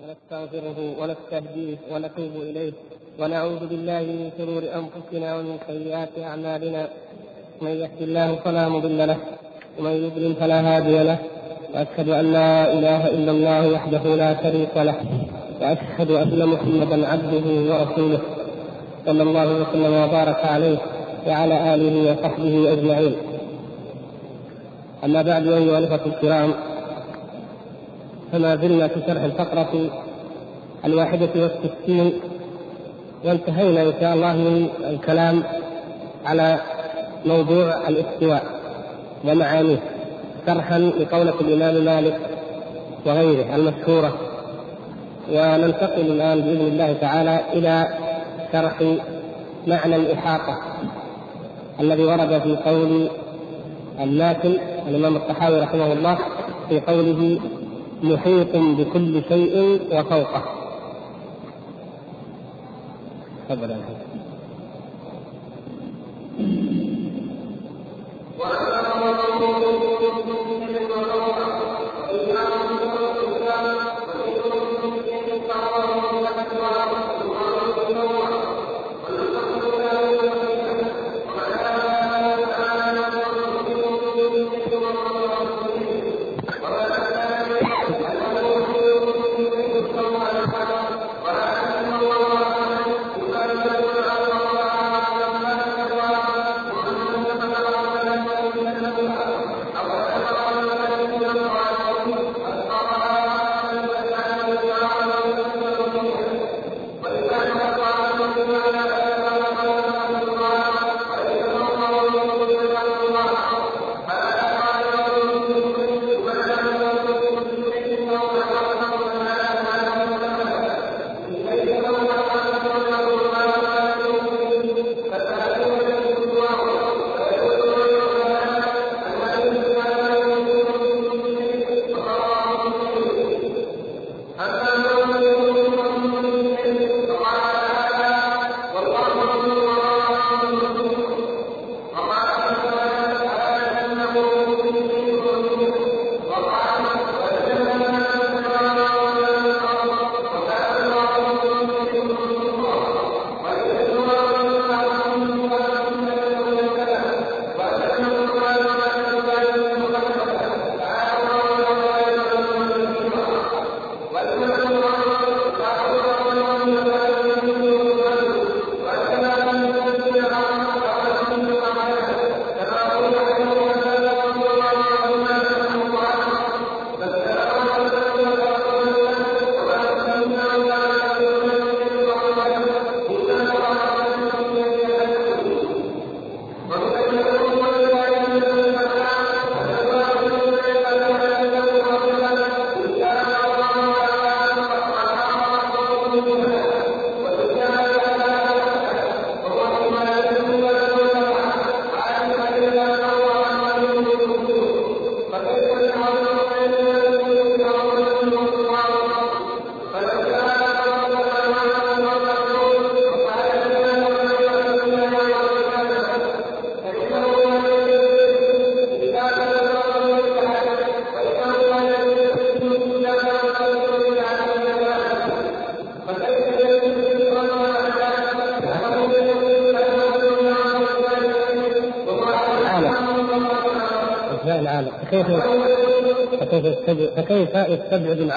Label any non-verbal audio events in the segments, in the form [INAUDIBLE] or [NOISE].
ونستغفره ونستهديه ونتوب إليه ونعوذ بالله من شرور أنفسنا ومن سيئات أعمالنا. من يهد الله فلا مضل له ومن يضلل فلا هادي له. وأشهد أن لا إله إلا الله وحده لا شريك له. وأشهد أن محمدا عبده ورسوله. صلى الله وسلم وبارك عليه وعلى آله وصحبه أجمعين. أما بعد أيها الإخوة الكرام فما زلنا في شرح الفقرة الواحدة والستين وانتهينا إن شاء الله من الكلام على موضوع الاستواء ومعانيه شرحا لقولة الإمام مالك وغيره المشهورة. وننتقل الآن بإذن الله تعالى إلى شرح معنى الإحاطة الذي ورد في قول الماكل الإمام الطحاوي رحمه الله في قوله محيط بكل شيء وفوقه تفضل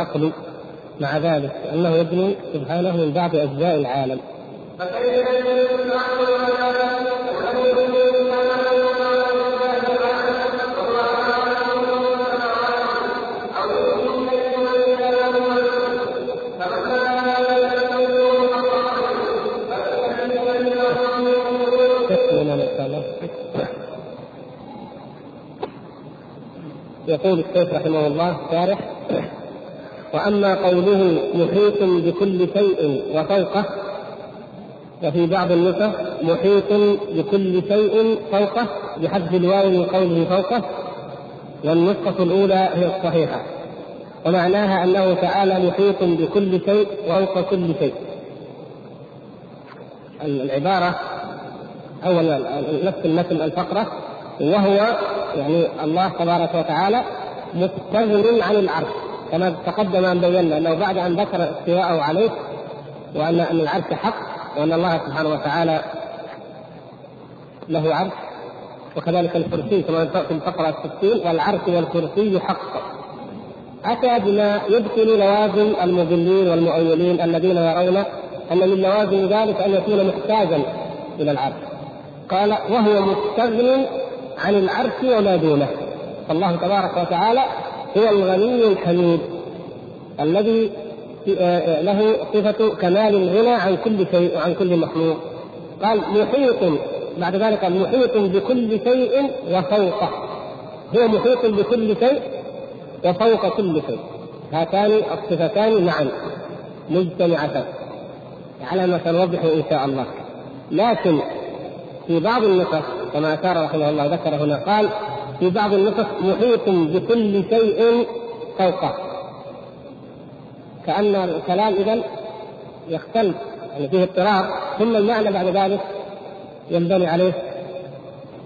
العقل مع ذلك انه يبني سبحانه من بعض أجزاء العالم. يقول الشيخ رحمه الله شارح وأما قوله محيط بكل شيء وفوقه وفي بعض النسخ محيط بكل شيء فوقه بحذف الواو من قوله فوقه والنسخة الأولى هي الصحيحة. ومعناها أنه تعالى محيط بكل شيء وفوق كل شيء. العبارة أو نفس المثل الفقرة وهو يعني الله تبارك وتعالى مستغن عن العرش. كما تقدم ان بينا أنه بعد أن ذكر استواءه عليه وأن أن العرش حق وأن الله سبحانه وتعالى له عرش وكذلك الكرسي كما في الفقره الستين والعرش والكرسي حق. اتى بما يبطل لوازم المضلين والمؤولين الذين يرون أن من لوازم ذلك أن يكون محتاجا إلى العرش. قال وهو مستغن عن العرش وما دونه. فالله تبارك وتعالى هو الغني الحميد الذي آه، له صفة كمال الغنى عن كل شيء وعن كل مخلوق. قال محيط بعد ذلك محيط بكل شيء وفوقه. هو محيط بكل شيء وفوق كل شيء. هاتان الصفتان معا مجتمعتان. على ما سنوضح إن شاء الله. لكن في بعض النسخ كما أشار رحمه الله ذكر هنا قال في بعض النسخ محيط بكل شيء فوقه. كأن الكلام إذا يختلف يعني فيه اضطراب ثم المعنى بعد ذلك ينبني عليه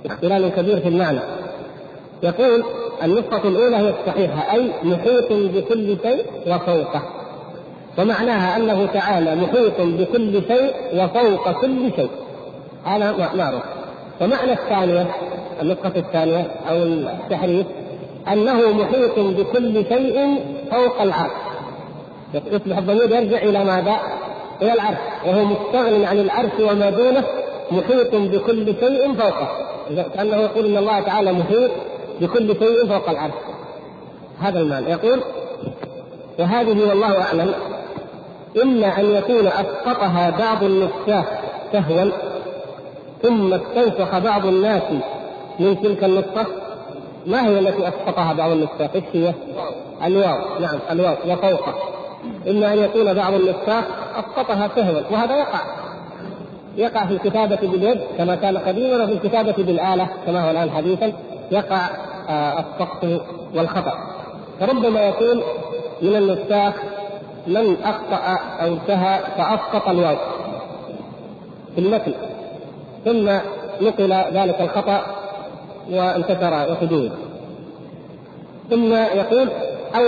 اختلال كبير في المعنى. يقول النسخة الأولى هي الصحيحة أي محيط بكل شيء وفوقه. ومعناها أنه تعالى محيط بكل شيء وفوق كل شيء. هذا معروف. ومعنى الثانية النسخة الثانية أو التحريف أنه محيط بكل شيء فوق العرش. يصبح الضمير يرجع إلى ماذا؟ إلى العرش وهو مستغن عن العرش وما دونه محيط بكل شيء فوقه. كأنه يقول إن الله تعالى محيط بكل شيء فوق العرش. هذا المعنى. يقول وهذه والله أعلم إما أن يكون أسقطها بعض النساخ سهوا ثم استنسخ بعض الناس من تلك النسخة ما هي التي أسقطها بعض النساخ؟ إيش هي؟ الواو. نعم الواو وفوقه إما أن يكون بعض النساخ أسقطها سهوا وهذا يقع. يقع في الكتابة باليد كما كان قديما وفي الكتابة بالآلة كما هو الآن حديثا يقع آه، السقط والخطأ. فربما يكون من النساخ من أخطأ أو انتهى فأسقط الواو. في المتن. ثم نقل ذلك الخطأ وانتشر وحدود ثم يقول أو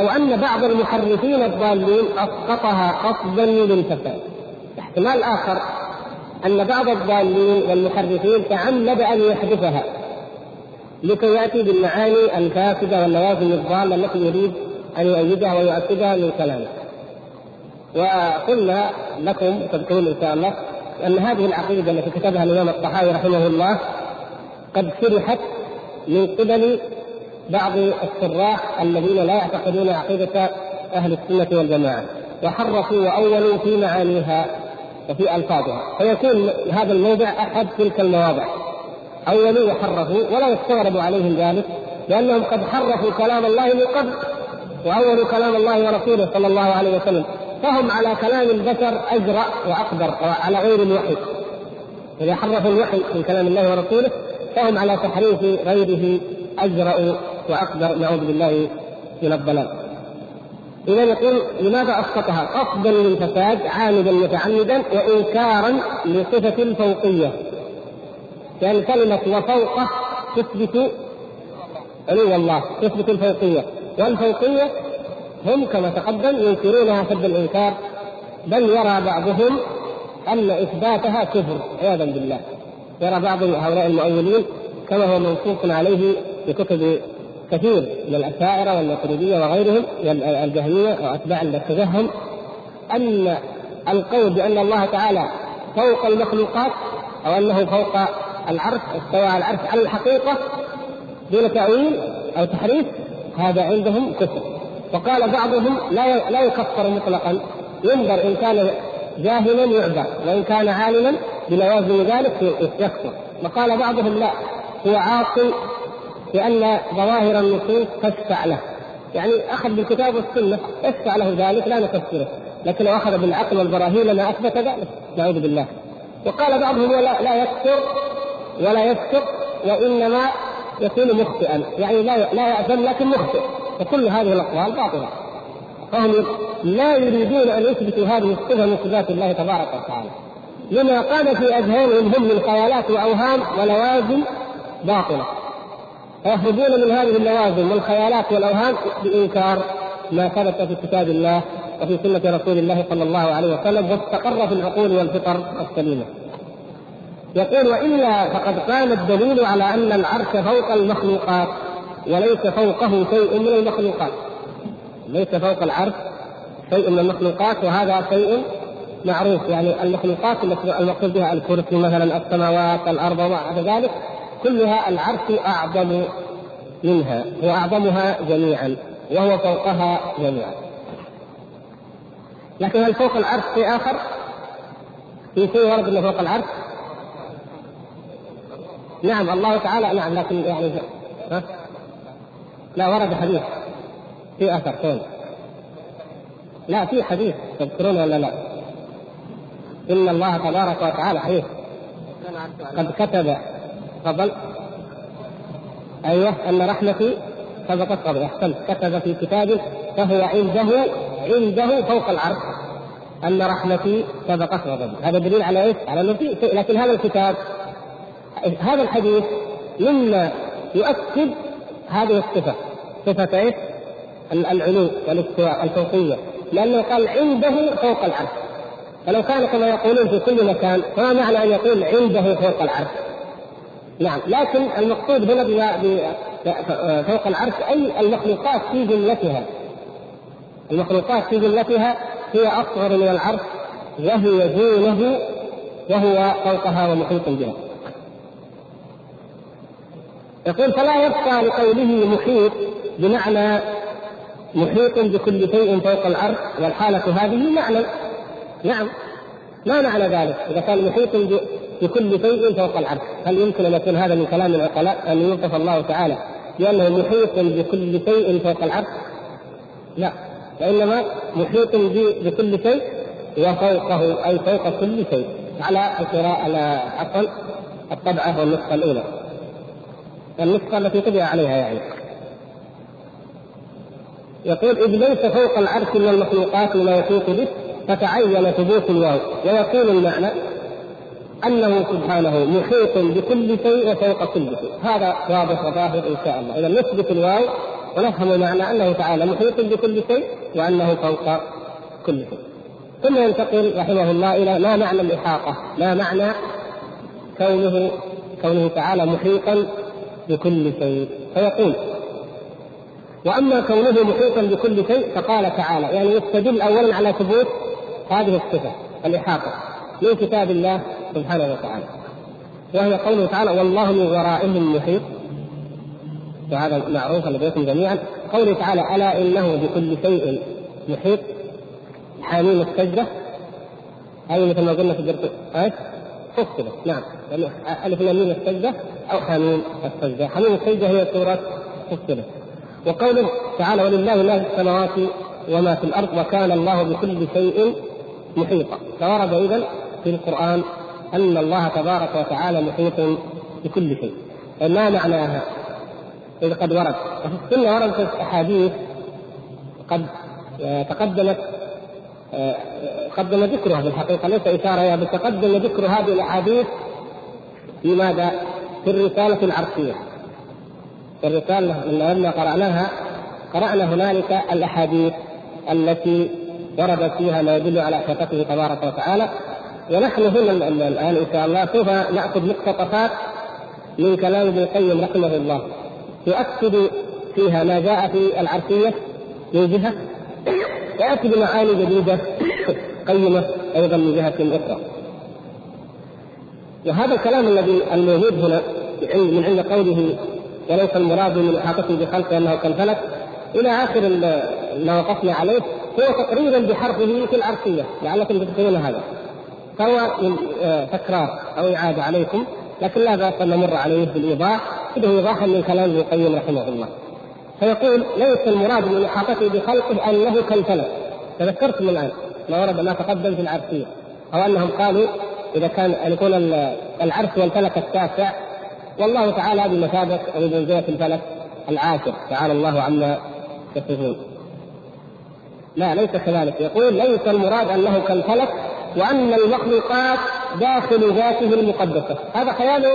أو أن بعض المحرفين الضالين أسقطها قصدا للفساد. احتمال آخر أن بعض الضالين والمحرفين تعمد أن يحذفها لكي يأتي بالمعاني الفاسدة واللوازم الضالة التي يريد أن يؤيدها ويؤكدها من كلامه وقلنا لكم تذكرون إن شاء الله أن هذه العقيدة التي كتبها الإمام الطحاوي رحمه الله قد شرحت من قبل بعض الشراح الذين لا يعتقدون عقيدة أهل السنة والجماعة. وحرفوا وأولوا في معانيها وفي ألفاظها. فيكون هذا الموضع أحد تلك المواضع. أولوا وحرفوا ولا يستغرب عليهم ذلك لأنهم قد حرفوا كلام الله من قبل وأولوا كلام الله ورسوله صلى الله عليه وسلم. فهم على كلام البشر أجرأ وأقدر على غير الوحي إذا حرفوا الوحي من كلام الله ورسوله فهم على تحريف غيره أجرأ وأقدر نعوذ بالله من الضلال. إذا يقول لماذا أسقطها؟ قصدا للفساد عامدا متعمدا وإنكارا لصفة الفوقية لأن كلمة وفوقه تثبت علو الله تثبت الفوقية. والفوقية هم كما تقدم ينكرونها سب الإنكار بل يرى بعضهم أن إثباتها كفر عياذا بالله. يرى بعض هؤلاء المؤولين كما هو منصوص عليه في كتب كثير من الأشاعرة والماتريدية وغيرهم الجهمية وأتباع التجهم أن القول بأن الله تعالى فوق المخلوقات أو أنه فوق العرش استوى على العرش على الحقيقة دون تأويل أو تحريف هذا عندهم كفر. وقال بعضهم لا لا يكفر مطلقا ينظر إن كان جاهلا يعذر وإن كان عالما بلوازم ذلك يكفر. وقال بعضهم لا هو عاصي لأن ظواهر النصوص تشفع له. يعني أخذ بالكتاب والسنة يشفع له ذلك لا نكفره. لكن لو أخذ بالعقل والبراهين لما أثبت ذلك. نعوذ بالله. وقال بعضهم لا, لا يكفر ولا يسكت وإنما يكون مخطئا. يعني لا لا يأثم لكن مخطئ. فكل هذه الأقوال باطلة. فهم لا يريدون أن يثبتوا هذه الصفة من صفات الله تبارك وتعالى. لما قام في أذهانهم هم من خيالات وأوهام ولوازم باطلة فيخرجون من هذه اللوازم والخيالات والأوهام بإنكار ما ثبت في كتاب الله وفي سنة رسول الله صلى الله عليه وسلم واستقر في العقول والفطر السليمة. يقول وإلا فقد قام الدليل على أن العرش فوق المخلوقات وليس فوقه شيء من المخلوقات. ليس فوق العرش شيء من المخلوقات وهذا شيء معروف يعني المخلوقات المقصود بها الكرسي مثلا السماوات الأرض وما ذلك كلها العرش أعظم منها هو أعظمها جميعا وهو فوقها جميعا لكن هل فوق العرش شيء آخر؟ في شيء ورد إنه فوق العرش؟ نعم الله تعالى نعم لكن يعني ها؟ لا ورد حديث في أثر فين؟ لا في حديث تذكرون ولا لا؟ إن الله تبارك وتعالى حديث قد كتب تفضل أيوه أن رحمتي سبقت قبل. احسنت كتب في كتابه فهو عنده عنده فوق العرش. أن رحمتي سبقت غضبي هذا دليل على إيش؟ على أنه في لكن هذا الكتاب هذا الحديث مما يؤكد هذه الصفة. صفة إيش؟ العلو والاستواء الفوقية. لأنه قال عنده فوق العرش. فلو كان كما يقولون في كل مكان فما معنى أن يقول عنده فوق العرش؟ نعم لكن المقصود هنا فوق العرش أي المخلوقات في جملتها. المخلوقات في جملتها هي أصغر من العرش وهي دونه وهو فوقها ومحيط بها يقول فلا يبقى لقوله محيط بمعنى محيط بكل شيء فوق العرش والحالة هذه معنى. نعم. ما معنى ذلك؟ إذا كان محيط بكل شيء فوق العرش. هل يمكن أن يكون هذا من كلام العقلاء أن يوصف الله تعالى بأنه محيط بكل شيء فوق العرش؟ لا. وإنما محيط بكل شيء وفوقه أي فوق كل شيء. على القراءة على عفوا الطبعة والنسخة الأولى. النسخة التي طبع عليها يعني. يقول إذ ليس فوق العرش من المخلوقات ما يحيط به فتعين ثبوت الواو. ويكون المعنى أنه سبحانه محيط بكل شيء وفوق كل شيء. هذا واضح وظاهر إن شاء الله. إذا نثبت الواو ونفهم معنى أنه تعالى محيط بكل شيء وأنه فوق كل شيء. ثم ينتقل رحمه الله إلى ما معنى الإحاطة. ما معنى كونه كونه تعالى محيطا بكل شيء. فيقول وأما كونه محيطا بكل شيء فقال تعالى يعني يستدل اولا على ثبوت هذه الصفة الإحاطة من كتاب الله سبحانه وتعالى. وهي قوله تعالى والله من ورائهم محيط وهذا معروف لديكم جميعا. قوله تعالى ألا إنه بكل شيء محيط حاميم السجدة. هذه مثل ما قلنا في الدرس إيش؟ فصلت نعم. يعني ألف لام السجدة أو حاميم السجدة. حاميم السجدة هي سورة فصلت وقوله تعالى ولله ما في السماوات وما في الأرض وكان الله بكل شيء محيطا. فورد اذا في القرآن أن الله تبارك وتعالى محيط بكل شيء. ما معناها؟ اذا قد ورد. وفي السنة وردت احاديث قد تقدمت قدم ذكرها في الحقيقة. ليس إشارة بل تقدم ذكر هذه الأحاديث في ماذا؟ في الرسالة العرشيه الرسالة لما قرأناها قرأنا هنالك الأحاديث التي وردت فيها ما يدل على حقيقته تبارك وتعالى. ونحن هنا الآن إن شاء الله سوف نأخذ مقتطفات من كلام ابن القيم رحمه الله. يؤكد فيها ما جاء في العرفية من جهة ويأتي بمعاني جديدة قيمة أيضا من جهة أخرى. وهذا الكلام الذي الموجود هنا من عند قوله وليس المراد من أحاطته بخلقه أنه كالفلك إلى آخر ما وقفنا عليه هو تقريبا بحرفه في العرشيه لعلكم تذكرون هذا. فهو من آه، تكرار أو إعادة عليكم لكن لا بأس أن نمر عليه بالإيضاح كده ايضاحا من كلام ابن القيم رحمه الله. فيقول ليس المراد من احاطته بخلقه أنه كالفلك. تذكرتم الآن ما ورد ما تقدم في العرشيه أو أنهم قالوا إذا كان أن يكون العرش والفلك التاسع والله تعالى بمثابة أو بمنزلة الفلك العاشر. تعالى الله عما يصفون. لا ليس كذلك. يقول ليس المراد أنه كالفلك وأن المخلوقات داخل ذاته المقدسة. هذا خيال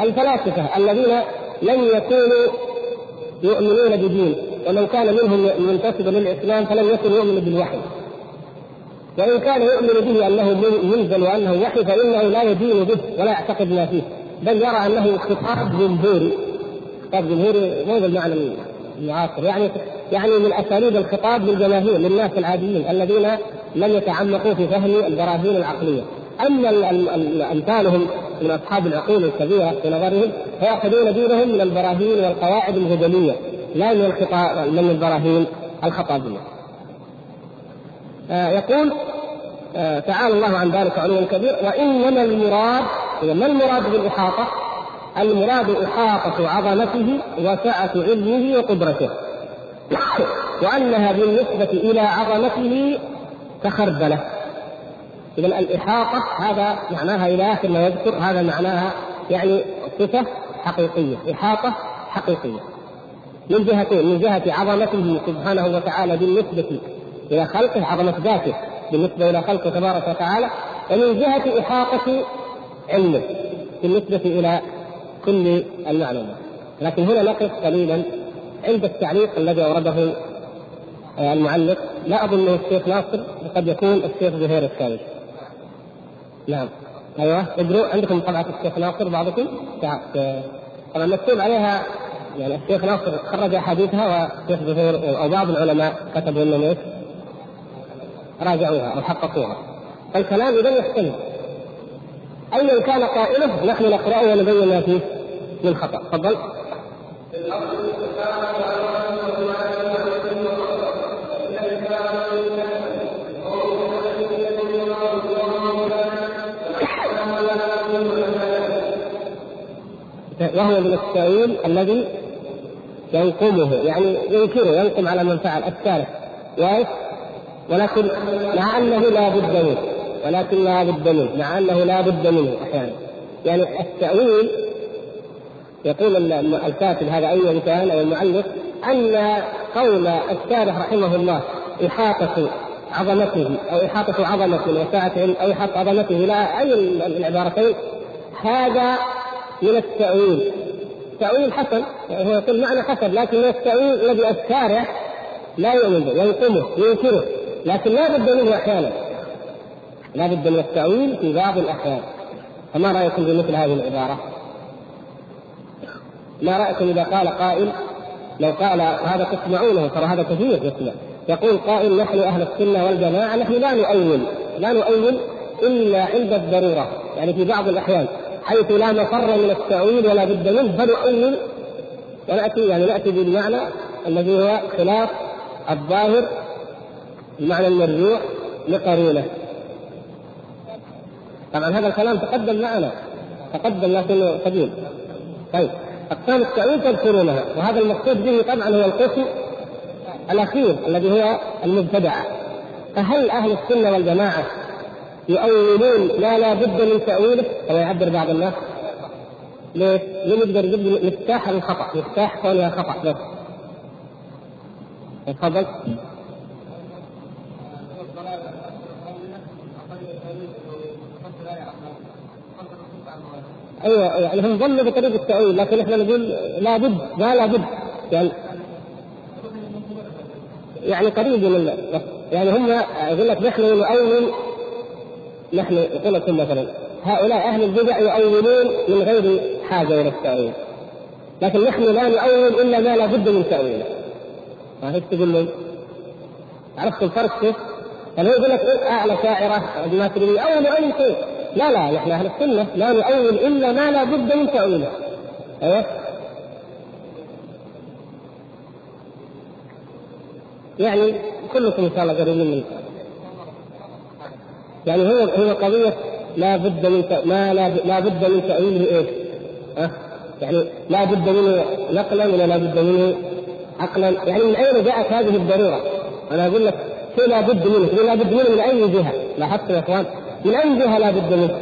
الفلاسفة الذين لم يكونوا يؤمنون بدين ومن كان منهم منتسبا للإسلام فلم يكن يؤمن بالوحي. وإن كان يؤمن به أنه منزل وأنه وحي فإنه لا يدين به ولا يعتقد ما فيه. بل يرى أنه خطاب جمهوري. خطاب جمهوري مو بالمعنى المعاصر يعني يعني من أساليب الخطاب للجماهير للناس العاديين الذين لم يتعمقوا في فهم البراهين العقلية أما أمثالهم من أصحاب العقول الكبيرة في نظرهم فيأخذون دينهم من البراهين والقواعد الهدنيه لا من الخطاب من البراهين الخطابية. آه يقول آه تعالى الله عن ذلك علوا كبير وإنما المراد ما المراد بالإحاطة؟ المراد إحاطة عظمته وسعة علمه وقدرته. وأنها بالنسبة إلى عظمته كخردلة إذا الإحاطة هذا معناها إلى آخر ما يذكر هذا معناها يعني صفة حقيقية إحاطة حقيقية من جهتين من جهة عظمته سبحانه وتعالى بالنسبة إلى خلقه عظمة ذاته بالنسبة إلى خلقه تبارك وتعالى ومن جهة إحاطة علمه بالنسبة إلى كل المعلومات. لكن هنا نقف قليلا عند التعليق الذي أورده المعلق. لا أظن الشيخ ناصر وقد يكون الشيخ زهير الثاني نعم. أيوه. اقروا عندكم طبعة الشيخ ناصر بعضكم؟ طبعا مكتوب عليها يعني الشيخ ناصر خرج أحاديثها والشيخ زهير أو بعض العلماء كتبوا انهم إيش؟ راجعوها أو حققوها. فالكلام اذا يختلف. ايا كان قائله نحن نقرأه ونبين ما فيه. خطا تفضل. وهو من التأويل الذي ينقمه يعني ينكره ينقم على من فعل. الثالث ولكن مع أنه لا بد منه. ولكن لا بد منه. مع أنه لا بد منه أحيانا. يعني التأويل يقول الكاتب هذا ايا كان أو المؤلف أن قول الشارح رحمه الله إحاطة عظمته أو إحاطة عظمة وسعة أو إحاطة عظمته لا أي العبارتين هذا من التأويل. تأويل حسن يعني هو يقول معنى حسن لكن من التأويل الذي الشارع لا يؤمن به ينقمه ينكره لكن لا بد منه أحيانا. لا بد من التأويل في بعض الأحيان. فما رأيكم بمثل هذه العبارة؟ ما رأيكم إذا قال قائل؟ لو قال هذا تسمعونه ترى هذا كثير يسمع. يقول قائل نحن أهل السنة والجماعة نحن لا نؤول لا نؤول إلا عند الضرورة. يعني في بعض الأحيان حيث لا مفر من التأويل ولا بد منه فنؤول. ونأتي يعني نأتي بالمعنى الذي هو خلاف الظاهر المعنى المرجوع لقرينة. طبعا هذا الكلام تقدم معنا تقدم لكنه قديم. طيب. اقسام التأويل تذكرونها وهذا المقصود به طبعا هو القسم الأخير الذي هو المبتدع. فهل أهل السنة والجماعة يؤولون ما لا بد من تأويله؟ كما يعبر بعض الناس. ليه؟ لم يقدر يجيب مفتاح الخطأ. مفتاح كونها خطأ. بس. تفضل. أيوه يعني هم ظنوا بطريقه التأويل لكن إحنا نقول لابد ما لابد يعني يعني قريب من يعني هم يقول لك نحن نؤول نحن يقول لكم مثلا هؤلاء أهل البدع يؤولون من غير حاجة إلى التأويل. لكن نحن لا نؤول إلا ما لا بد من تاويله إيش تقول لي؟ عرفت الفرق كيف؟ يعني يقول لك اعلى شاعرة الماتريديه اول اي شيء لا لا نحن أهل السنة لا نؤول إلا ما لا بد من تأويله أيوه يعني كلكم إن شاء الله قريبين من يعني هو هو قضية لا بد من ما لا, لا بد من تأويله إيش؟ ها؟ يعني لا بد منه نقلا ولا لا بد منه عقلا يعني من أين جاءت هذه الضرورة؟ أنا أقول لك شيء لا بد منه لا بد منه من أي جهة لاحظت يا إخوان من أي جهة لا بد منه؟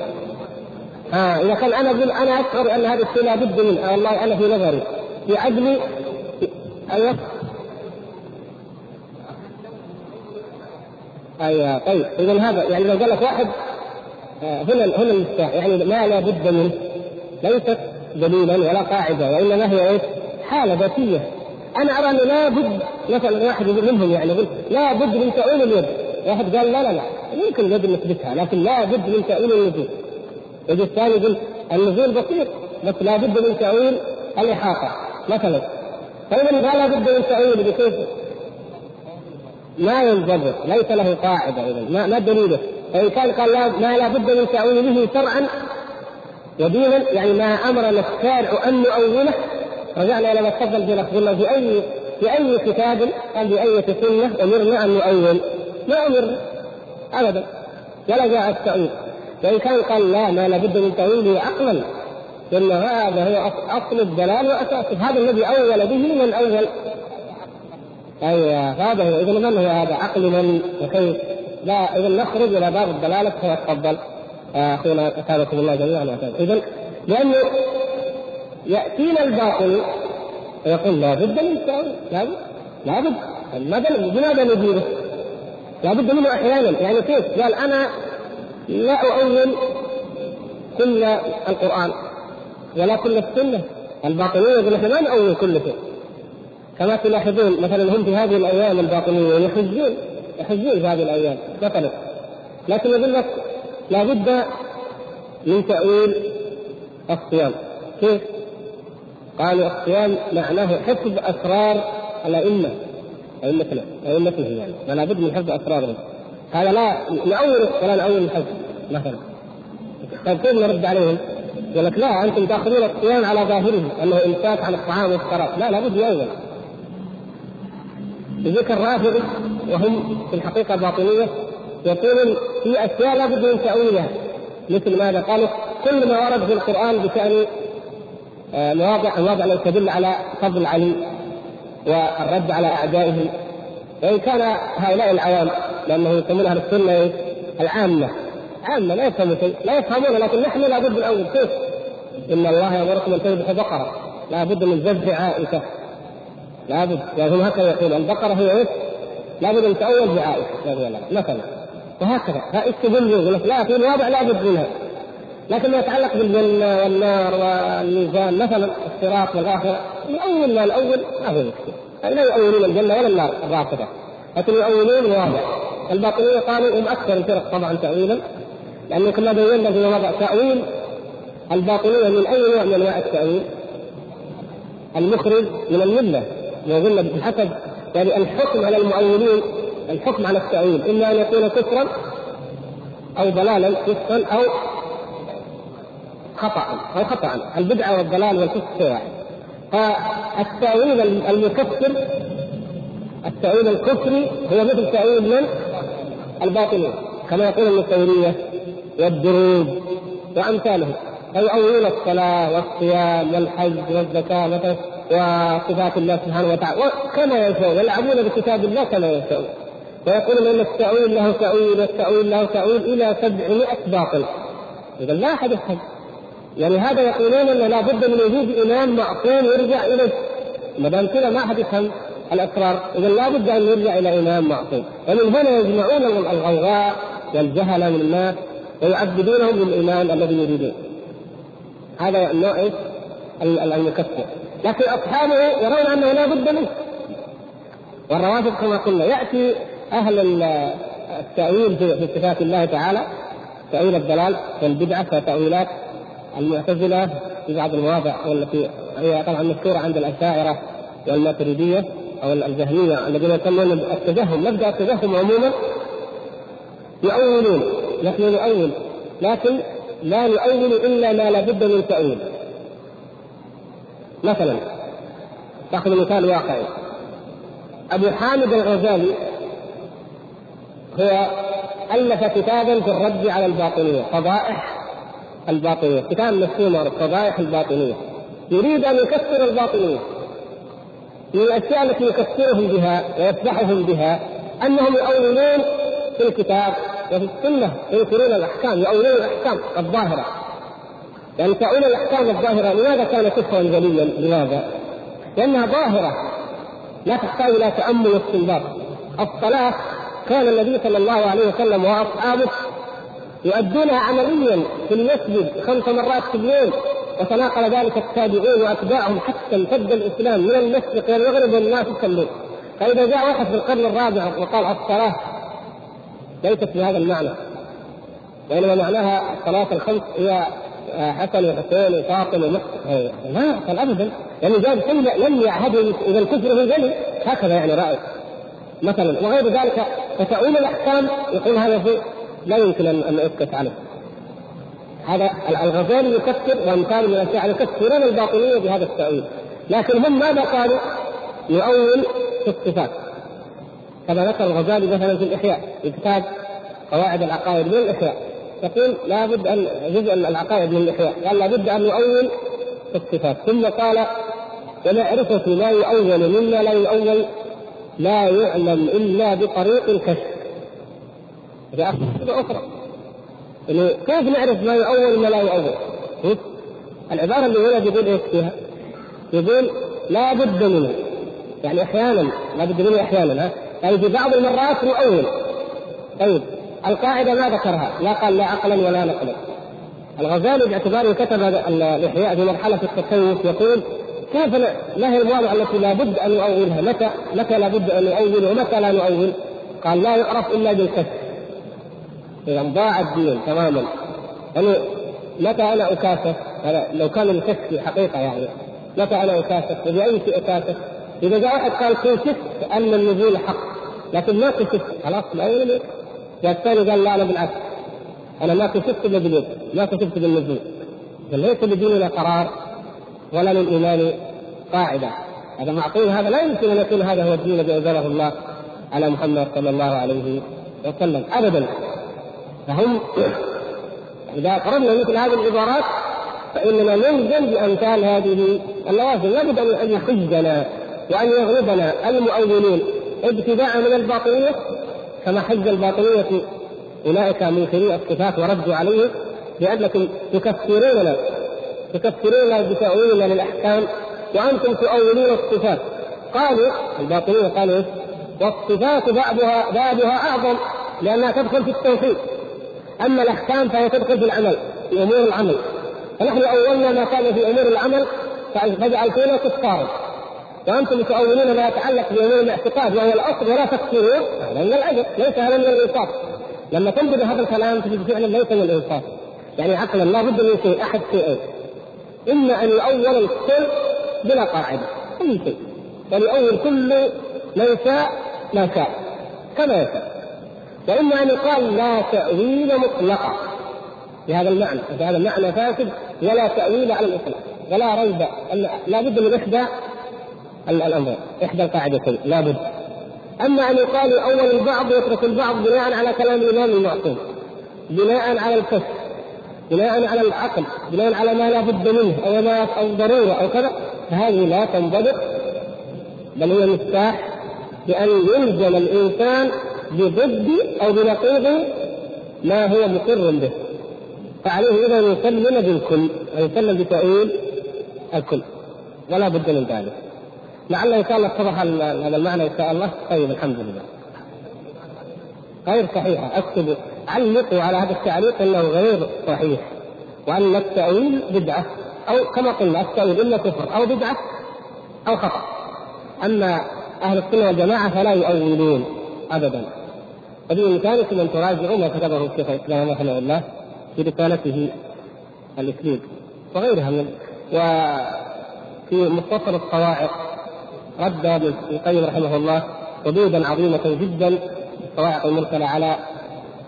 ها إذا كان أنا أقول أنا أشعر أن هذا الشيء لا بد منه. والله أنا في نظري في عدلي أيوه. أيوه طيب. إذا هذا يعني لو قال لك واحد آه، هنا هنا المفتاح يعني ما لا بد منه. ليست دليلا ولا قاعدة وإنما هي إيش؟ حالة ذاتية. أنا أرى أنه لا بد مثلا واحد منهم يعني يقول لا بد من تأويل اليد. واحد قال لا لا لا. يمكن اليد نثبتها لكن لا بد من تأويل النزول. يجي الثاني يقول النزول بسيط بس لا بد من تأويل الإحاطة. مثلا قال لا بد من تأويل بكيف ما ينضبط ليس له قاعدة إذا ما, ما دليله. فإن كان قال لا ما لا بد من تأويله شرعا ودينا يعني ما أمرنا الشارع أن نؤوله رجعنا إلى ما تفضل قلنا في اي في أي كتاب أو في أي سنة أمرنا أن نؤول. ما امرنا أبدا. ولا جاء التأويل. وإن كان قال لا ما لابد من تأويله عقلا. لأن هذا هو أصل الدلال وأساسه. هذا الذي أول به من أول. أيوه. هذا هو. إذا من هو هذا؟ عقل من وكيف؟ لا إذا نخرج إلى باب الدلالة. فيتفضل أخونا أثابكم الله جميعا. إذا لأنه يأتينا الباطل ويقول لا بد من التأويل. لا بد. لا بد. لماذا نديره؟ لا بد منه أحيانا. يعني كيف؟ قال أنا لا أؤول كل القرآن ولا كل السنة. الباطنية يقول إحنا ما نؤول كل شيء. كما تلاحظون مثلا هم في هذه الأيام الباطنية يحجون يحجون في هذه الأيام مثلا. لكن يقول لك لابد من تأويل الصيام. كيف؟ قالوا الصيام معناه حفظ أسرار الأئمة. ائمتنا ائمتهم يعني فلا بد من حفظ اسرارهم هذا لا نأول ولا نأول الحفظ مثلا. طيب كيف نرد عليهم؟ يقول لك لا أنتم تأخذون الصيام على ظاهره أنه امساك عن الطعام والشراب. لا لابد يأول ذكر الرافضه وهم في الحقيقة باطنية يقولون في أشياء لابد من تأويلها. مثل ماذا؟ قالوا كل ما ورد في القرآن بشأن آه، مواضع مواضع التي تدل على فضل علي. والرد على أعدائه. وإن كان هؤلاء العوام لأنه يسمون أهل السنة العامة. عامة لا يفهمون شيء لا يفهمون لكن نحن لابد من اول كيف؟ إن الله يأمركم أن تذبحوا بقرة. لابد من ذبح عائشة. لابد هم هكذا يقول البقرة هي إيش؟ لابد ان تؤول بعائشة مثلا. وهكذا. يقول لك لا في مواضع لابد منها. لكن ما يتعلق بالجنة والنار والميزان مثلا الصراط والآخرة يؤول ما الأول ما في مشكلة. لا يؤولون الجنة ولا النار الرافضة لكن يؤولون واضح. الباطنية قالوا هم أكثر الفرق طبعا تأويلا لأنه كما بينا في وضع تأويل الباطنية من أي نوع من أنواع التأويل؟ المخرج من الملة. وقلنا بحسب يعني الحكم على المؤولين الحكم على التأويل. إما أن يكون كفرا أو ضلالا فسقا أو خطأ أو خطأ. البدعة والضلال والفسق شيء واحد. فالتأويل المكفر التأويل الكفري هو مثل تأويل من؟ الباطنية. كما يقول النصيرية والدروز وأمثالهم. فيؤولون الصلاة والصيام والحج والزكاة مثلا وصفات الله سبحانه وتعالى. كما يشاءون. يلعبون بكتاب الله كما يشاءون. ويقولون إن التأويل له تأويل والتأويل له تأويل إلى 700 باطل إذا لا أحد يفهم يعني هذا يقولون ان لابد من وجود امام معصوم يرجع إليه. ما دام كذا ما حد يفهم الاسرار اذا لابد أن يرجع إلى امام معصوم ومن هنا يجمعون الغوغاء والجهل من الناس ويعبدونهم للايمان الذي يريدون. هذا إيش؟ المكفر. لكن أصحابه يرون أنه لا بد منه. والروافض كما قلنا يأتي أهل التأويل في صفات الله تعالى تأويل الضلال والبدعة وتأويلات المعتزلة في بعض المواضع والتي هي طبعا مشهورة عند الأشاعرة والماتريدية أو الجهمية الذين يسمون التجهم مبدأ التجهم عموما يؤولون نحن نؤول لكن لا نؤول إلا ما لابد من تأويل. مثلا تأخذ مثال واقعي. أبو حامد الغزالي هو ألف كتابا في الرد على الباطنية فضائح الباطنية كتاب مفهوم القبائح الباطنية. يريد أن يكسر الباطنية. من الأشياء التي يكسرهم بها ويفضحهم بها أنهم يؤولون في الكتاب وفي السنة ينكرون الأحكام يؤولون الأحكام الظاهرة. يعني تأويل الأحكام الظاهرة لماذا كان كفرا جليا؟ لماذا؟ لأنها ظاهرة. لا تحتاج إلى تأمل واستنباط الصلاة كان النبي صلى الله عليه وسلم وأصحابه يؤدونها عمليا في المسجد خمس مرات في الليل وتناقل ذلك التابعون وأتباعهم حتى امتد الإسلام من المشرق إلى المغرب والناس يصلون فإذا جاء واحد في القرن الرابع وقال الصلاة ليست بهذا المعنى. وانما معناها الصلاه الخمس هي حسن وحسين وفاطمة لا قال ابدا. لأنه جاب شيء لم يعهده إذا الكفر من ذلك هكذا يعني رأي. مثلا وغير ذلك فتأويل الأحكام يقول هذا شيء. لا يمكن ان اسكت عنه هذا الغزالي يكفر وأمثال من الاشاعره يكفرون الباطنية بهذا التأويل. لكن هم ماذا قالوا؟ يؤول في الصفات. كما ذكر الغزالي مثلا في الإحياء في كتاب قواعد العقائد من الإحياء. يقول لابد ان جزء العقائد من الإحياء. قال لابد أن يؤول في الصفات. ثم قال ومعرفة ما يؤول مما لا يؤول لا يعلم إلا بطريق الكشف. هذه أخرى. يعني كيف نعرف ما يؤول وما لا يؤول؟ العبارة اللي هنا بيقول إيش فيها؟ يقول لا بد منه. يعني أحيانا لا بد منه أحيانا ها؟ يعني في بعض المرات يؤول طيب القاعدة ما ذكرها. لا قال لا عقلا ولا نقلا. الغزالي باعتباره كتب الإحياء في مرحلة التصوف يقول كيف ما هي المواضع التي لا بد أن يؤولها؟ متى؟ متى لا بد أن يؤول ومتى لا نؤول؟ قال لا يعرف إلا بالكشف إذا ضاع الدين تماما. يعني متى أنا أكافح؟ لو كان الكشف حقيقة يعني. متى أنا أكافح؟ وبأي شيء أكافح؟ إذا جاء واحد قال كشفت أن النزول حق لكن ما كشفت خلاص ما جاء الثاني قال لا أنا بالعكس. أنا ما كشفت باليد ما كشفت بالنزول. ليس لديننا قرار ولا للإيمان قاعدة. هذا معقول هذا لا يمكن أن يكون هذا هو الدين الذي أنزله الله على محمد صلى الله عليه وسلم. أبدا. فهم إذا قررنا مثل هذه العبارات فإننا نلزم بأمثال هذه اللوازم لابد أن يحجنا وأن يغلبنا المؤولين ابتداء من الباطنية كما حج الباطنية أولئك منكري الصفات وردوا عليه لأنكم تكفروننا تكفروننا بتأويلنا للأحكام وأنتم تؤولون الصفات. قالوا الباطنية قالوا والصفات بعضها بابها أعظم لأنها تدخل في التوحيد. أما الأحكام فهي تدخل في العمل في أمور العمل. فنحن أولنا ما كان في أمور العمل فجعلتونا كفارا وأنتم تؤولون ما يتعلق بأمور الاعتقاد وهو الأصل ولا تكفرون هذا من العجب ليس هذا من الإنصاف. لما تنبذ هذا الكلام تجد فعلا ليس من الإنصاف. يعني عقلا لا بد من شيء أحد شيئين إما أن يؤول الكل بلا قاعدة اي شيء. فليؤول كل من شاء ما شاء كما يشاء. واما أن يقال لا تأويل مطلقا. بهذا المعنى فهذا المعنى فاسد ولا تأويل على الاطلاق ولا ريب لا بد من إحدى الامرين إحدى القاعدتين لا بد. أما أن يقال أول البعض ويترك البعض بناء على كلام الإمام المعصوم بناء على الكشف بناء على العقل بناء على ما لا بد منه أو ما أو ضرورة أو كذا فهذه لا تنضبط. بل هي مفتاح بأن يلزم الإنسان بضد أو بنقيض ما هو مقر به. فعليه إذا أن يسلم بالكل ويسلم بتأويل الكل. ولا بد من ذلك. لعل إن شاء الله اتضح هذا المعنى إن شاء الله. طيب الحمد لله. غير صحيحه أكتب علقوا على هذا التعليق إنه غير صحيح. وان التأويل بدعة. أو كما قلنا التأويل اما كفر أو بدعة أو خطأ. أما أهل السنة والجماعة فلا يؤولون ابدا. وبامكانكم أن تراجعوا ما كتبه الشيخ الإسلام رحمه الله في رسالته الاسليم وغيرها من وفي مختصر الصواعق رد ابن القيم رحمه الله ردودا عظيمة جدا الصواعق المرسله على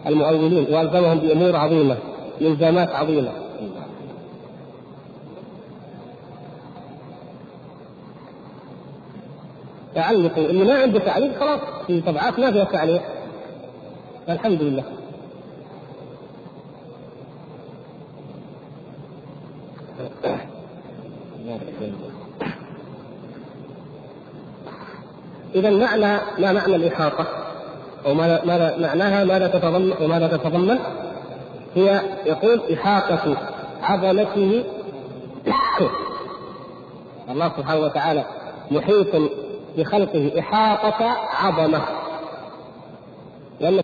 المؤولين وألزمهم بأمور عظيمة إلزامات عظيمة. تعلقوا اللي ما عنده تعليق خلاص في طبعات ما فيها تعليق. الحمد لله. إذا معنى ما معنى الإحاطة؟ أو ماذا معناها ماذا تتضمن وماذا تتضمن؟ هي يقول إحاطة عظمته [COUGHS] الله سبحانه وتعالى محيط بخلقه إحاطة عظمة. لأن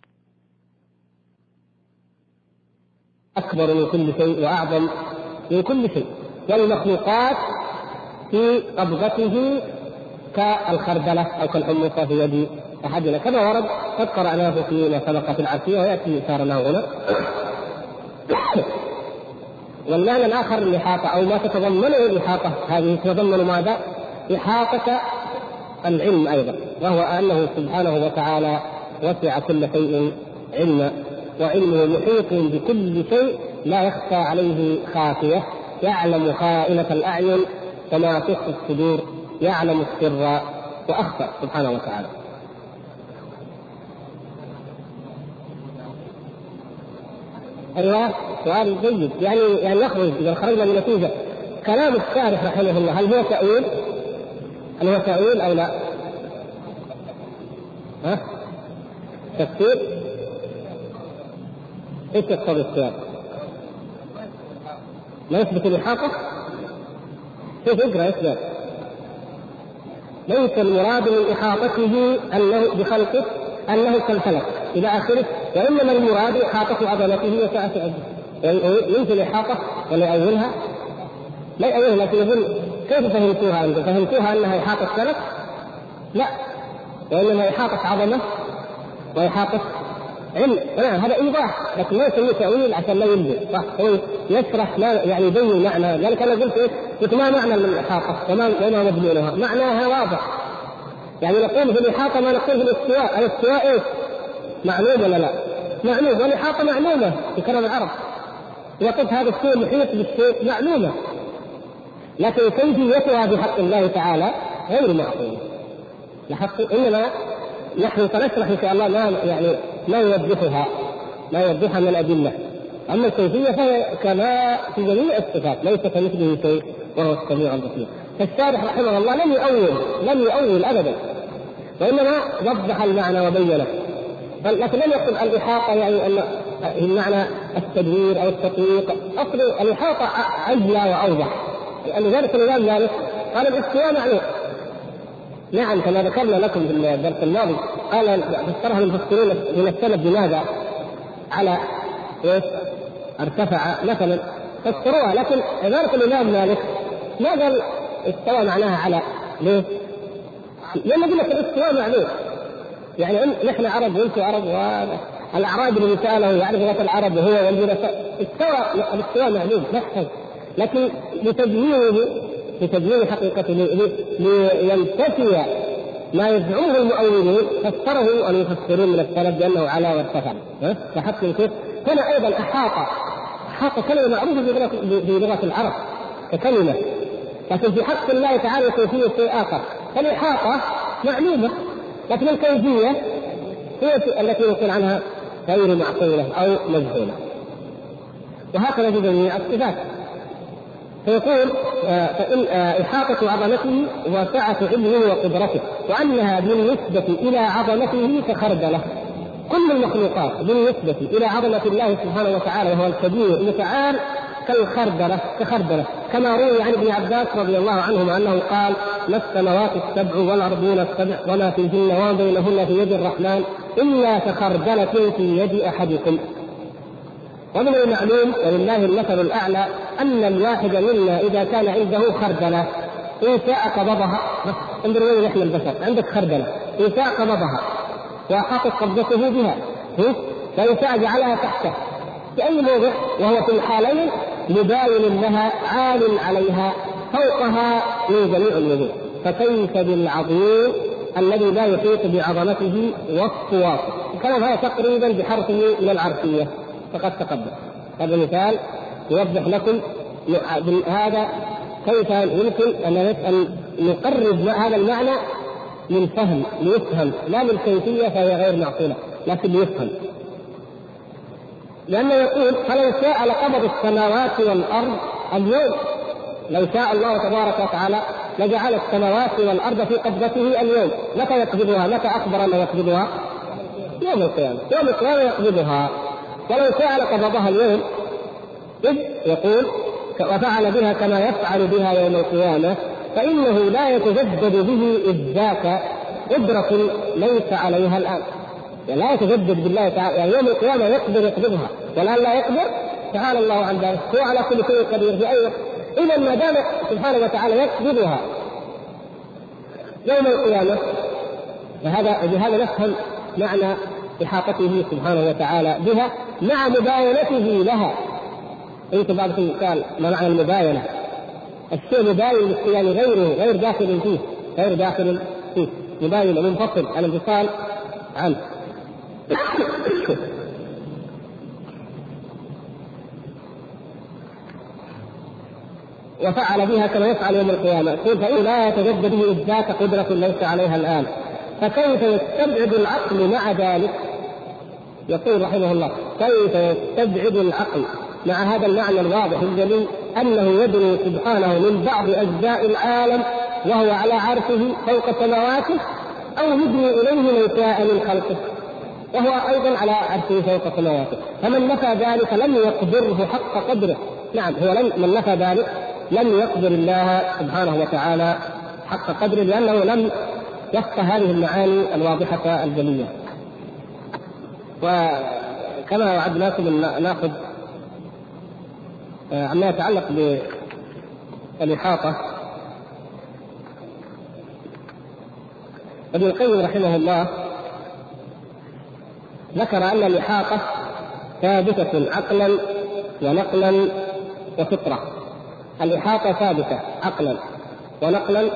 أكبر من كل شيء وأعظم من كل شيء. والمخلوقات في قبضته كالخردلة أو كالحمصة في يد أحدنا. كما ورد قد قرأناه في سبق في العرفية ويأتي إشارة هنا. [COUGHS] والمعنى الآخر الإحاطة أو ما تتضمنه الإحاطة هذه. تتضمن ماذا؟ إحاطة العلم أيضا وهو أنه سبحانه وتعالى وسع كل شيء علما. وعلمه محيط بكل شيء لا يخفى عليه خافية يعلم خائنة الأعين كما تخفي الصدور يعلم السر وأخفى سبحانه وتعالى أيوه سؤال جيد يعني يعني يخرج إذا خرجنا بنتيجه كلام الشارح رحمه الله هل هو تأويل؟ هل هو تأويل أو لا؟ ها؟ تفسير؟ إيش يقتضي السياق؟ ما يثبت الإحاطة؟ كيف اقرأ إيش ليس المراد من إحاطته أنه بخلقه أنه كالفلك إلى آخره وإنما المراد إحاطة عضلته وسعة يعني يمكن الإحاطة ولا يأولها لا يأولها لكن يقول كيف فهمتوها أنتم؟ فهمتوها أنها إحاطة سلك؟ لا وإنما إحاطة عظمة وإحاطة علم. نعم هذا إيضاح. لكن ما يسميه تأويل عشان لا يلزم. صح. هو يشرح ما يعني يبين معنى. لذلك أنا قلت إيش؟ قلت ما معنى الإحاطة؟ وما وما مضمونها؟ معناها واضح. يعني نقول في الإحاطة ما نقول في الاستواء، الاستواء إيش؟ معلوم ولا لا؟ معلوم. والإحاطة معلومة في كلام العرب. إذا قلت هذا الشيء محيط بالشيء معلومة. لكن كيفيتها في حق الله تعالى؟ غير معقوله لحق إنما نحن سنشرح إن شاء الله ما يعني ما يوضحها ما يوضحها من الأدلة. أما الكيفية فهي كما في جميع الصفات ليس كمثله شيء وهو السميع البصير. فالشارح رحمه الله لم يؤول لم يؤول ابدا وإنما وضح المعنى وبينه. لكن لم يقل الإحاطة يعني أن المعنى التدوير أو التطويق أصل الإحاطة أجلى وأوضح لذلك الإمام مالك قال الاستواء معلوم نعم كما ذكرنا لكم في الدرس الماضي قال فسرها المفسرون من السند بماذا؟ على إيش؟ ارتفع مثلا فسروها لكن ذلك الإمام مالك ما قال استوى معناها على ليه؟ لما قلت الاستواء معلوم يعني نحن عرب وأنتم عرب والاعراب اللي سأله يعرف لغة العرب وهو والذين استوى الاستواء معلوم نحن لكن لتجميعه لتجميع حقيقته لينتفي ما يزعمه المؤولون فسره المفسرون من السلف بأنه على وارتفع. لاحظتم كيف؟ هنا أيضا احاط أحاط كلمة معروفة في لغه العرب ككلمة. لكن في حق الله تعالى كيفية شيء آخر. فالاحاطه معلومة لكن الكيفية هي التي نقول عنها غير معقولة أو مجهولة. وهكذا في جميع الصفات. فيقول آه، فإن آه، إحاطة عظمته وسعة علمه وقدرته وأنها بالنسبة إلى عظمته كخردلة كل المخلوقات بالنسبة إلى عظمة الله سبحانه وتعالى وهو الكبير المتعال كالخردلة كخردلة كما روي عن ابن عباس رضي الله عنهما أنه قال ما السماوات السبع والأرضون السبع وما فيهن وما بينهن في يد الرحمن إلا كخردلة في يد أحدكم. ومن المعلوم ولله المثل الأعلى أن الواحد منا إذا كان عنده خردلة ان شاء قبضها. انظر وين نحن البشر. عندك خردلة. ان شاء قبضها. واحاطت قبضته بها. وان شاء جعلها تحته. في أي موضع؟ وهو في الحالين مباين لها عال عليها فوقها من جميع الوجوه. فكيف بالعظيم الذي لا يحيط بعظمته واصف كان هذا تقريبا بحرفه من العرفية. فقد تقدم. هذا مثال يوضح لكم هذا كيف يمكن أن نقرب هذا المعنى للفهم ليفهم. لا للكيفيه فهي غير معقولة لكن ليفهم. لأنه يقول فلو شاء لقبض السماوات والأرض اليوم لو شاء الله تبارك وتعالى لجعل السماوات والأرض في قبضته اليوم. متى يقبضها؟ متى أخبر أنه يقبضها؟ يوم القيامة. يوم القيامة يقبضها. ولو فعل قبضها اليوم إذ يقول وفعل بها كما يفعل بها يوم القيامة فإنه لا يتجدد به إذ ذاك قدرة ليس عليها الآن. يعني لا يتجدد بالله تعالى يعني يوم القيامة يقدر يقبضها والآن لا يقدر تعالى الله عن ذلك هو على كل شيء قدير في أي إذا ما دام سبحانه وتعالى يقبضها يوم القيامة فهذا بهذا نفهم معنى إحاطته سبحانه وتعالى بها مع مباينته لها. يمكن بعضكم قال ما معنى المباينة؟ الشيء مباين يعني غيره غير داخل فيه غير داخل فيه. مباين منفصل عن الانفصال عنه. [COUGHS] وفعل بها كما يفعل يوم القيامة. يقول فإن لا يتجدد به إثبات قدرة ليس عليها الآن. فكيف يستبعد العقل مع ذلك؟ يقول رحمه الله كيف يستبعد العقل مع هذا المعنى الواضح الجليل أنه يدنو سبحانه من بعض أجزاء العالم وهو على عرشه فوق سماواته أو يدني إليه من شاء من خلقه وهو أيضا على عرشه فوق سماواته. فمن نفى ذلك لم يقدره حق قدره. نعم هو لم من نفى ذلك لم يقدر الله سبحانه وتعالى حق قدره لأنه لم يفقه هذه المعاني الواضحة الجليه وكما وعدناكم أن نأخذ آه، عما يتعلق بالإحاطة. ابن القيم رحمه الله ذكر أن الإحاطة ثابتة عقلا ونقلا وفطرة. الإحاطة ثابتة عقلا ونقلا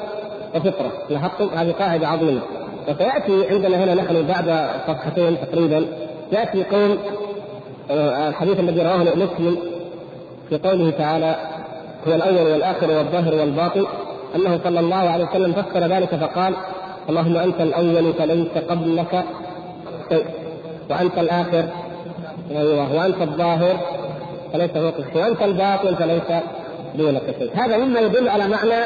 وفطرة. لاحظتم؟ هذه قاعدة عظيمة. وسيأتي عندنا هنا نحن بعد صفحتين تقريبا. يأتي قول آه، الحديث الذي رواه مسلم في قوله تعالى هو الأول والآخر والظاهر والباطن أنه صلى الله عليه وسلم فسر ذلك فقال اللهم أنت الأول فليس قبلك شيء وأنت الآخر أيوه وأنت الظاهر فليس فوقك شيء وأنت الباطن فليس دونك شيء هذا مما يدل على معنى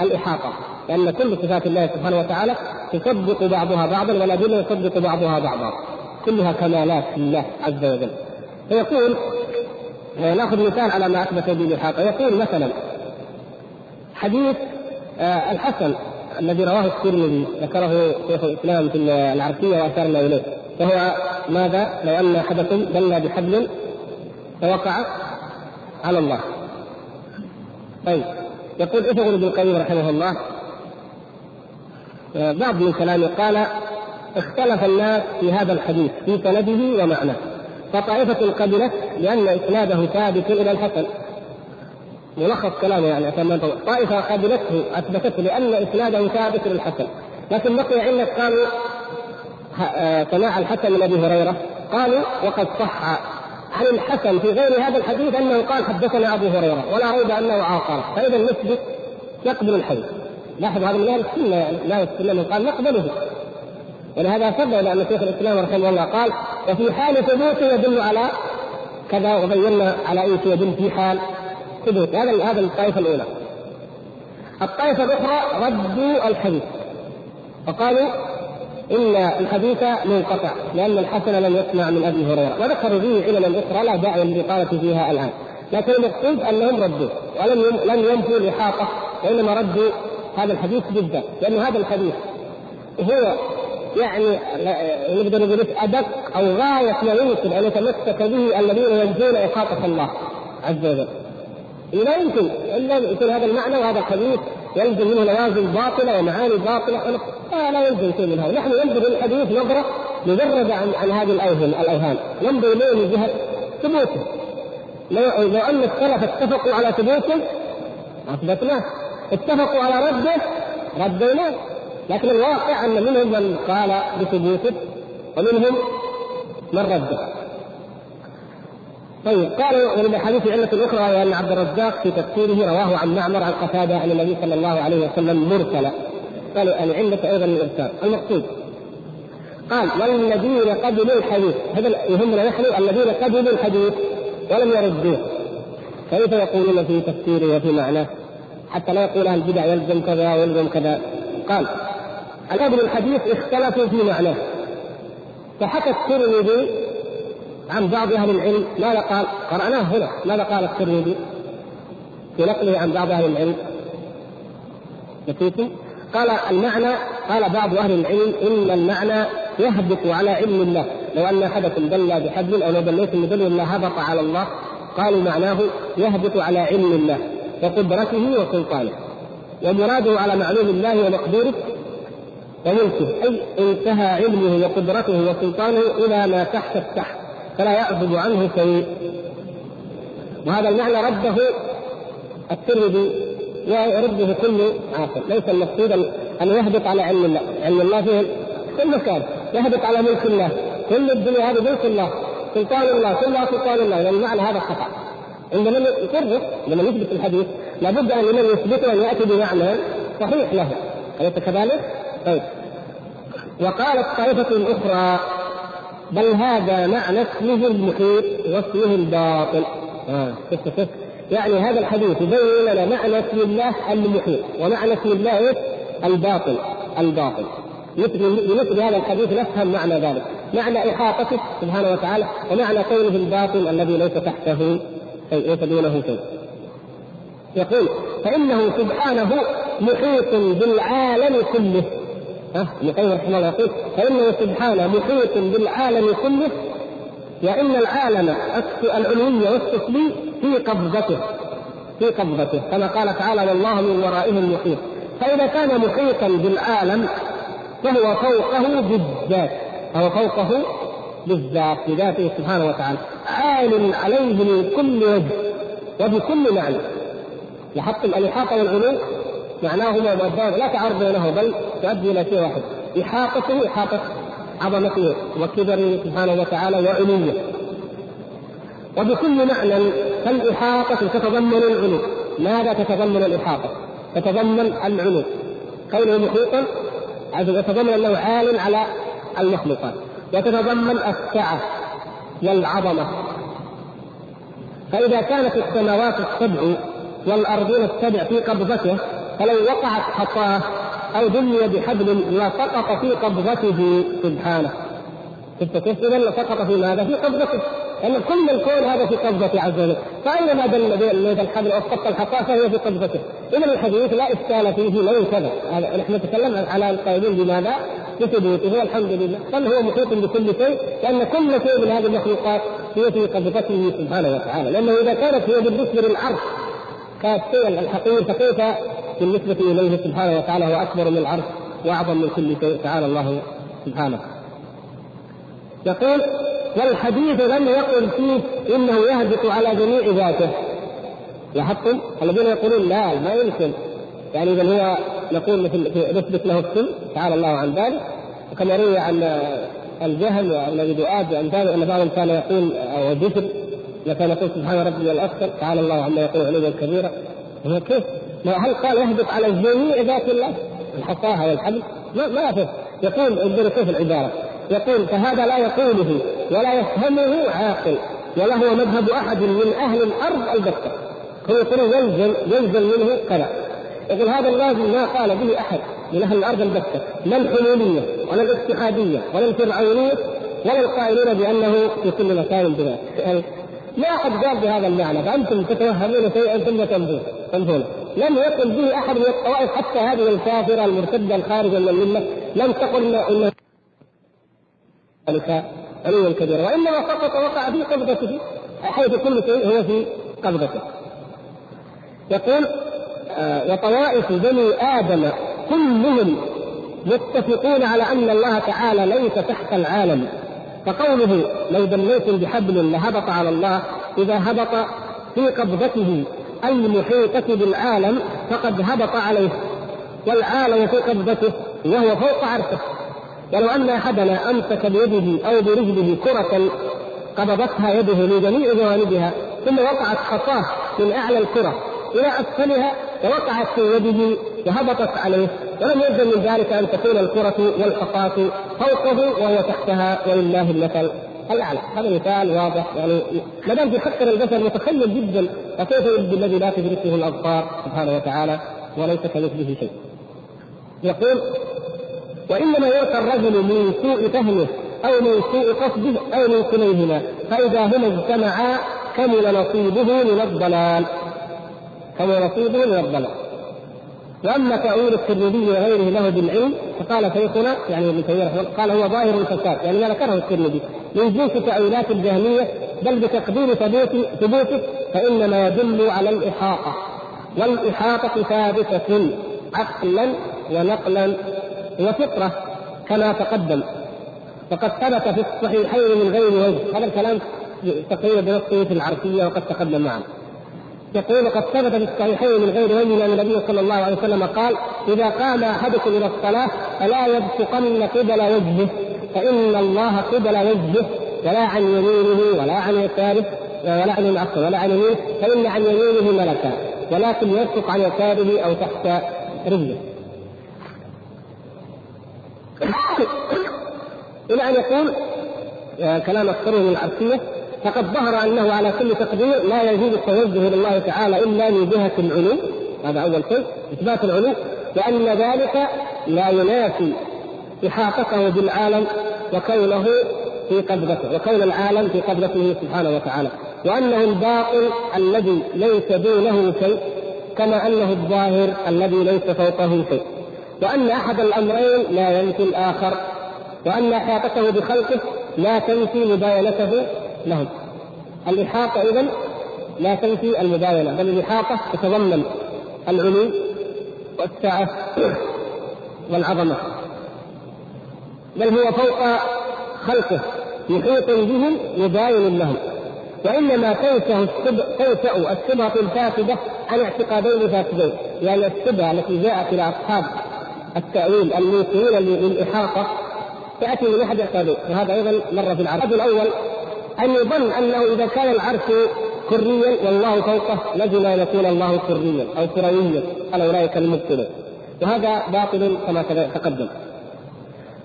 الإحاطة لأن كل صفات الله سبحانه وتعالى تصدق بعضها بعضا والادله يصدق بعضها بعضا. كلها كمالات لله عز وجل فيقول نأخذ مثال على ما أثبت به الاحاطه يقول مثلا حديث آه، الحسن الذي رواه الترمذي ذكره شيخ الإسلام في العرفية وأشرنا إليه وهو ماذا؟ لو أن أحدكم دل بحبل فوقع على الله. طيب يقول افغل ابن القيم رحمه الله آه، بعض من كلامه قال اختلف الناس في هذا الحديث في سنده ومعناه. فطائفة قبلت لأن إسناده ثابت إلى الحسن ملخص كلامه يعني عشان طائفة قبلته أثبتته لأن إسناده ثابت إلى الحسن. لكن بقي عندك قالوا آه، سماع الحسن من أبي هريرة قالوا وقد صح عن الحسن في غير هذا الحديث أنه قال حدثنا أبو هريرة ولا ريب أنه عاقر فإذا نثبت يقبل الحديث. لاحظ هذا من أهل السنة يعني لا السنة قال نقبله. ولهذا سبب إلى أن شيخ الإسلام رحمه الله قال وفي حال ثبوته يدل على كذا وبينا على إيش يدل في حال ثبوت. هذا هذا الطائفة الأولى. الطائفة الأخرى ردوا الحديث. وقالوا إن الحديث منقطع لأن الحسن لم يسمع من أبي هريرة. وذكروا فيه عللا أخرى لا داعي للإطالة فيها الآن. لكن المقصود أنهم ردوه ولم لم ينفوا الإحاطة وإنما ردوا هذا الحديث بالذات لأن هذا الحديث هو يعني نقدر نقول أدق أو غاية ما يمكن أن يتمسك به الذين ينجون احاطه الله عز وجل. لا يمكن الا يكون هذا المعنى وهذا الحديث يلزم منه نوازل باطلة ومعاني باطلة لا, لا يلزم شيء من هذا، نحن ننظر للحديث نظرة مجرده عن عن هذه الاوهام الأوهام، ننظر اليه من جهه ثبوته. لو, لو أن السلف اتفقوا على ثبوته أثبتناه، اتفقوا على رده رديناه، لكن الواقع أن منهم من قال بثبوته ومنهم من رده. طيب قالوا ومن الحديث علة أخرى وهي أن عبد الرزاق في تفسيره رواه عن معمر عن قتادة عن النبي صلى الله عليه وسلم مرسلا. قالوا العلة أيضا الإرسال، المقصود قال والذين قبلوا الحديث. هذا يهمنا نحن الذين قبلوا الحديث ولم يردوه كيف يقولون في تفسيره وفي معناه؟ حتى لا يقول أهل البدع يلزم كذا ويلزم كذا. قال الأهل الحديث اختلفوا في معناه فحكى الترمذي عن بعض أهل العلم ماذا قال؟ قرأناه هنا ماذا قال الترمذي؟ في نقله عن بعض أهل العلم نسيتم؟ قال المعنى قال بعض أهل العلم إن المعنى يهبط على علم الله لو أن أحدكم دل بحبل أو لو دليتم بدل الله هبط على الله قالوا معناه يهبط على علم الله وقدرته وسلطانه ومراده على معلوم الله ومقدوره وملكه أي انتهى علمه وقدرته وسلطانه إلى ما تحت التحت فلا يعزب عنه شيء. وهذا المعنى رده الترمذي ويرده كل عاقل. ليس المقصود ان يهبط على علم الله. علم الله فيه كل مكان. يهبط على ملك الله. كل الدنيا هذه ملك الله. سلطان الله. كلها سلطان الله. يعني المعنى هذا خطأ. عندما يقرر لما يثبت الحديث لابد أن لمن يثبته ان يأتي بمعنى صحيح له. أليس كذلك؟ طيب وقالت طائفة أخرى بل هذا معنى اسمه المحيط واسمه الباطل. آه. يعني هذا الحديث يبين لنا معنى اسم الله المحيط ومعنى اسم الله؟ الباطل الباطل. مثل بمثل هذا الحديث نفهم معنى ذلك. معنى إحاطته سبحانه وتعالى ومعنى كونه الباطل الذي ليس تحته شيء ليس دونه شيء. يقول فإنه سبحانه محيط بالعالم كله. ابن القيم رحمه الله يقول فإنه سبحانه محيط بالعالم كله وإن العالم العلوي والسفلي في قبضته في قبضته كما قال تعالى والله من ورائهم محيط فإذا كان محيطا بالعالم فهو فوقه بالذات فهو فوقه بالذات بذاته سبحانه وتعالى. عال عليه من كل وجه وبكل معنى. لاحظتم الإحاطة والعلو معناهما مؤدان لا تعارض بينهما بل تؤدي إلى شيء واحد. إحاطته إحاطة عظمته وكبره سبحانه وتعالى وعلوه وبكل معنى فالإحاطة تتضمن العلو. ماذا تتضمن الإحاطة؟ تتضمن العلو. كونه محيطا يتضمن أنه عال على المخلوقات. وتتضمن السعة والعظمة. فإذا كانت السماوات السبع والارضون السبع في قبضته فلو وقعت خطاه أو دني بحبل لسقط في قبضته سبحانه. شفت كيف؟ اذا لسقط في ماذا؟ في قبضته. لأن كل الكون هذا في قبضته عز وجل. فأينما دل الحبل أو خط الحصاه فهي في قبضته. اذا الحديث لا إشكال فيه لو كذا. نحن نتكلم على القائلين بماذا؟ بثبوته. والحمد لله. بل هو محيط بكل شيء. لأن كل شيء من هذه المخلوقات هي في قبضته سبحانه وتعالى. لأنه إذا كانت هي بالنسبة للعرش كالشيء الحقيقي فكيف بالنسبة إليه سبحانه وتعالى هو أكبر من العرش وأعظم من كل شيء تعالى الله سبحانه. يقول والحديث لم يقل فيه إنه يهبط على جميع ذاته. لاحظتم؟ الذين يقولون لا ما يمكن. يعني إذا هو نقول مثل نثبت له السن تعالى الله عن ذلك. وكما روي عن الجهل والذي دؤاد وامثاله أن بعضهم كان يقول أو ذكر كان يقول سبحان ربي الأكثر تعالى الله عما يقول علوا كبيرا. هو كيف؟ هل قال يهبط على جميع ذات الله الحصاها والحبل؟ ما ما يقول انظروا كيف العبارة. يقول فهذا لا يقوله ولا يفهمه عاقل ولا هو مذهب أحد من أهل الأرض البتة. هو يقول يلزم يلزم منه كذا. يقول هذا اللازم ما قال به أحد من أهل الأرض البتة. لا الحلولية ولا الاتحاديه ولا الفرعونية ولا القائلين بأنه في كل مكان بذات يعني ما أحد قال بهذا المعنى. فأنتم تتوهمون شيئا ثم تنفون لم يقل به أحد من الطوائف حتى هذه الكافرة المرتدة الخارجه من الملة لم تقل إن ذلك علوا كبيرا وإنما سقط وقع في قبضته حيث كل شيء هو في قبضته. يقول آه وطوائف بني آدم كلهم متفقون على أن الله تعالى ليس تحت العالم. فقوله لو دليتم بحبل لهبط على الله إذا هبط في قبضته. المحيطة بالعالم فقد هبط عليه. والعالم في قبضته وهو فوق عرشه. ولو أن أحدنا أمسك بيده أو برجله كرة قبضتها يده من جميع جوانبها ثم وقعت خطاه من أعلى الكرة إلى أسفلها ووقعت في يده وهبطت عليه. ولم يلزم من ذلك أن تكون الكرة والحصاة فوقه وهو تحتها ولله المثل. الاعلى هذا مثال واضح. يعني ما دام بيفكر البشر متخيل جدا فكيف يبدو الذي لا تدركه الأبصار؟ سبحانه وتعالى وليس كمثله شيء. يقول وإنما يؤتى الرجل من سوء فهمه أو من سوء قصده أو من كليهما فإذا هما اجتمعا كمل نصيبه من الضلال. كمل نصيبه من الضلال. وأما تأويل الترمذي وغيره له بالعلم فقال شيخنا يعني ابن تيمية قال هو ظاهر الفساد يعني ما ذكره الترمذي. من جنس تأويلات الجهمية بل بتقدير ثبوت ثبوته فإنما يدل على الإحاطة. والإحاطة ثابتة عقلا ونقلا وفطرة كما تقدم. فقد ثبت في الصحيحين من غير وجه هذا الكلام تقريبا بنصه في العرفية وقد تقدم معنا. يقول قد ثبت في الصحيحين من غير وجه أن النبي صلى الله عليه وسلم قال إذا قام أحدكم إلى الصلاة فلا يبصقن قبل وجهه فإن الله قبل وجهه ولا عن يمينه ولا عن يساره ولا عن العصر ولا عن يمينه فإن عن يمينه ملكا ولكن يبصق عن يساره أو تحت رجله. [COUGHS] إلى أن يقول كلام اكثره من العرفية فقد ظهر أنه على كل تقدير لا يجوز التوجه لله تعالى إلا من جهة العلو هذا أول شيء. إثبات العلو لأن ذلك لا ينافي إحاطته بالعالم وكونه في قبضته وكون العالم في قبضته سبحانه وتعالى. وأنه الباطل الذي ليس دونه شيء كما أنه الظاهر الذي ليس فوقه شيء. وأن أحد الأمرين لا ينفي الآخر وأن إحاطته بخلقه لا تنفي مباينته لهم. الإحاطة إذا لا تنفي المباينة بل الإحاطة تتضمن العلو والسعة والعظمة. بل هو فوق خلقه محيط بهم مباين لهم. وإنما تنسى تنسى الشبهه الفاسدة عن اعتقادين فاسدين. يعني الشبهه التي جاءت إلى أصحاب التأويل المنكرين للاحاطه تأتي من أحد اعتقادين وهذا أيضا مر في العرض الأول أن يظن أنه إذا كان العرش كريا والله فوقه لزم ان يكون الله كريا أو كرويا قال أولئك المبطلون. وهذا باطل كما تقدم.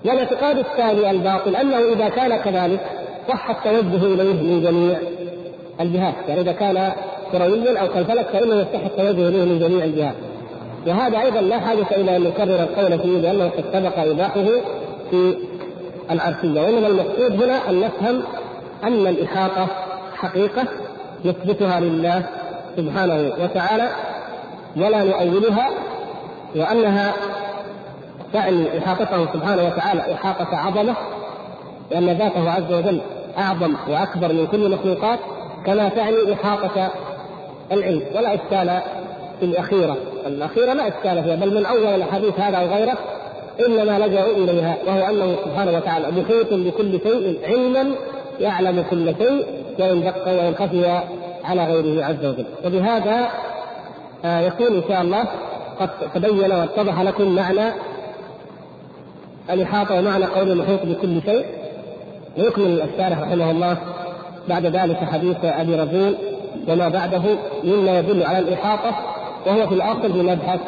والاعتقاد الثاني الباطل أنه إذا كان كذلك صح التوجه إليه من جميع الجهات. يعني إذا كان كرويا أو كالفلك فإنه يصح التوجه إليه من جميع الجهات. وهذا أيضا لا حاجة إلى أن نكرر القول فيه لأنه قد سبق إيضاحه في العرشية. وإنما المقصود هنا أن نفهم أن الإحاطة حقيقة نثبتها لله سبحانه وتعالى ولا نؤولها وأنها تعني إحاطته سبحانه وتعالى إحاطة عظمة لأن ذاته عز وجل أعظم وأكبر من كل المخلوقات كما تعني إحاطة العلم ولا إشكال في الأخيرة. الأخيرة لا إشكال فيها بل من أول الحديث هذا أو غيره إنما لجأوا إليها وهو أنه سبحانه وتعالى محيط بكل شيء علما يعلم كل شيء وإن دق وإن خفي على غيره عز وجل. وبهذا آه، يكون إن شاء الله قد تبين واتضح لكم معنى الإحاطة ومعنى قول المحيط بكل شيء. ويكمل الشارح رحمه الله بعد ذلك حديث أبي رزين وما بعده مما يدل على الإحاطة وهو في الأصل بمبحث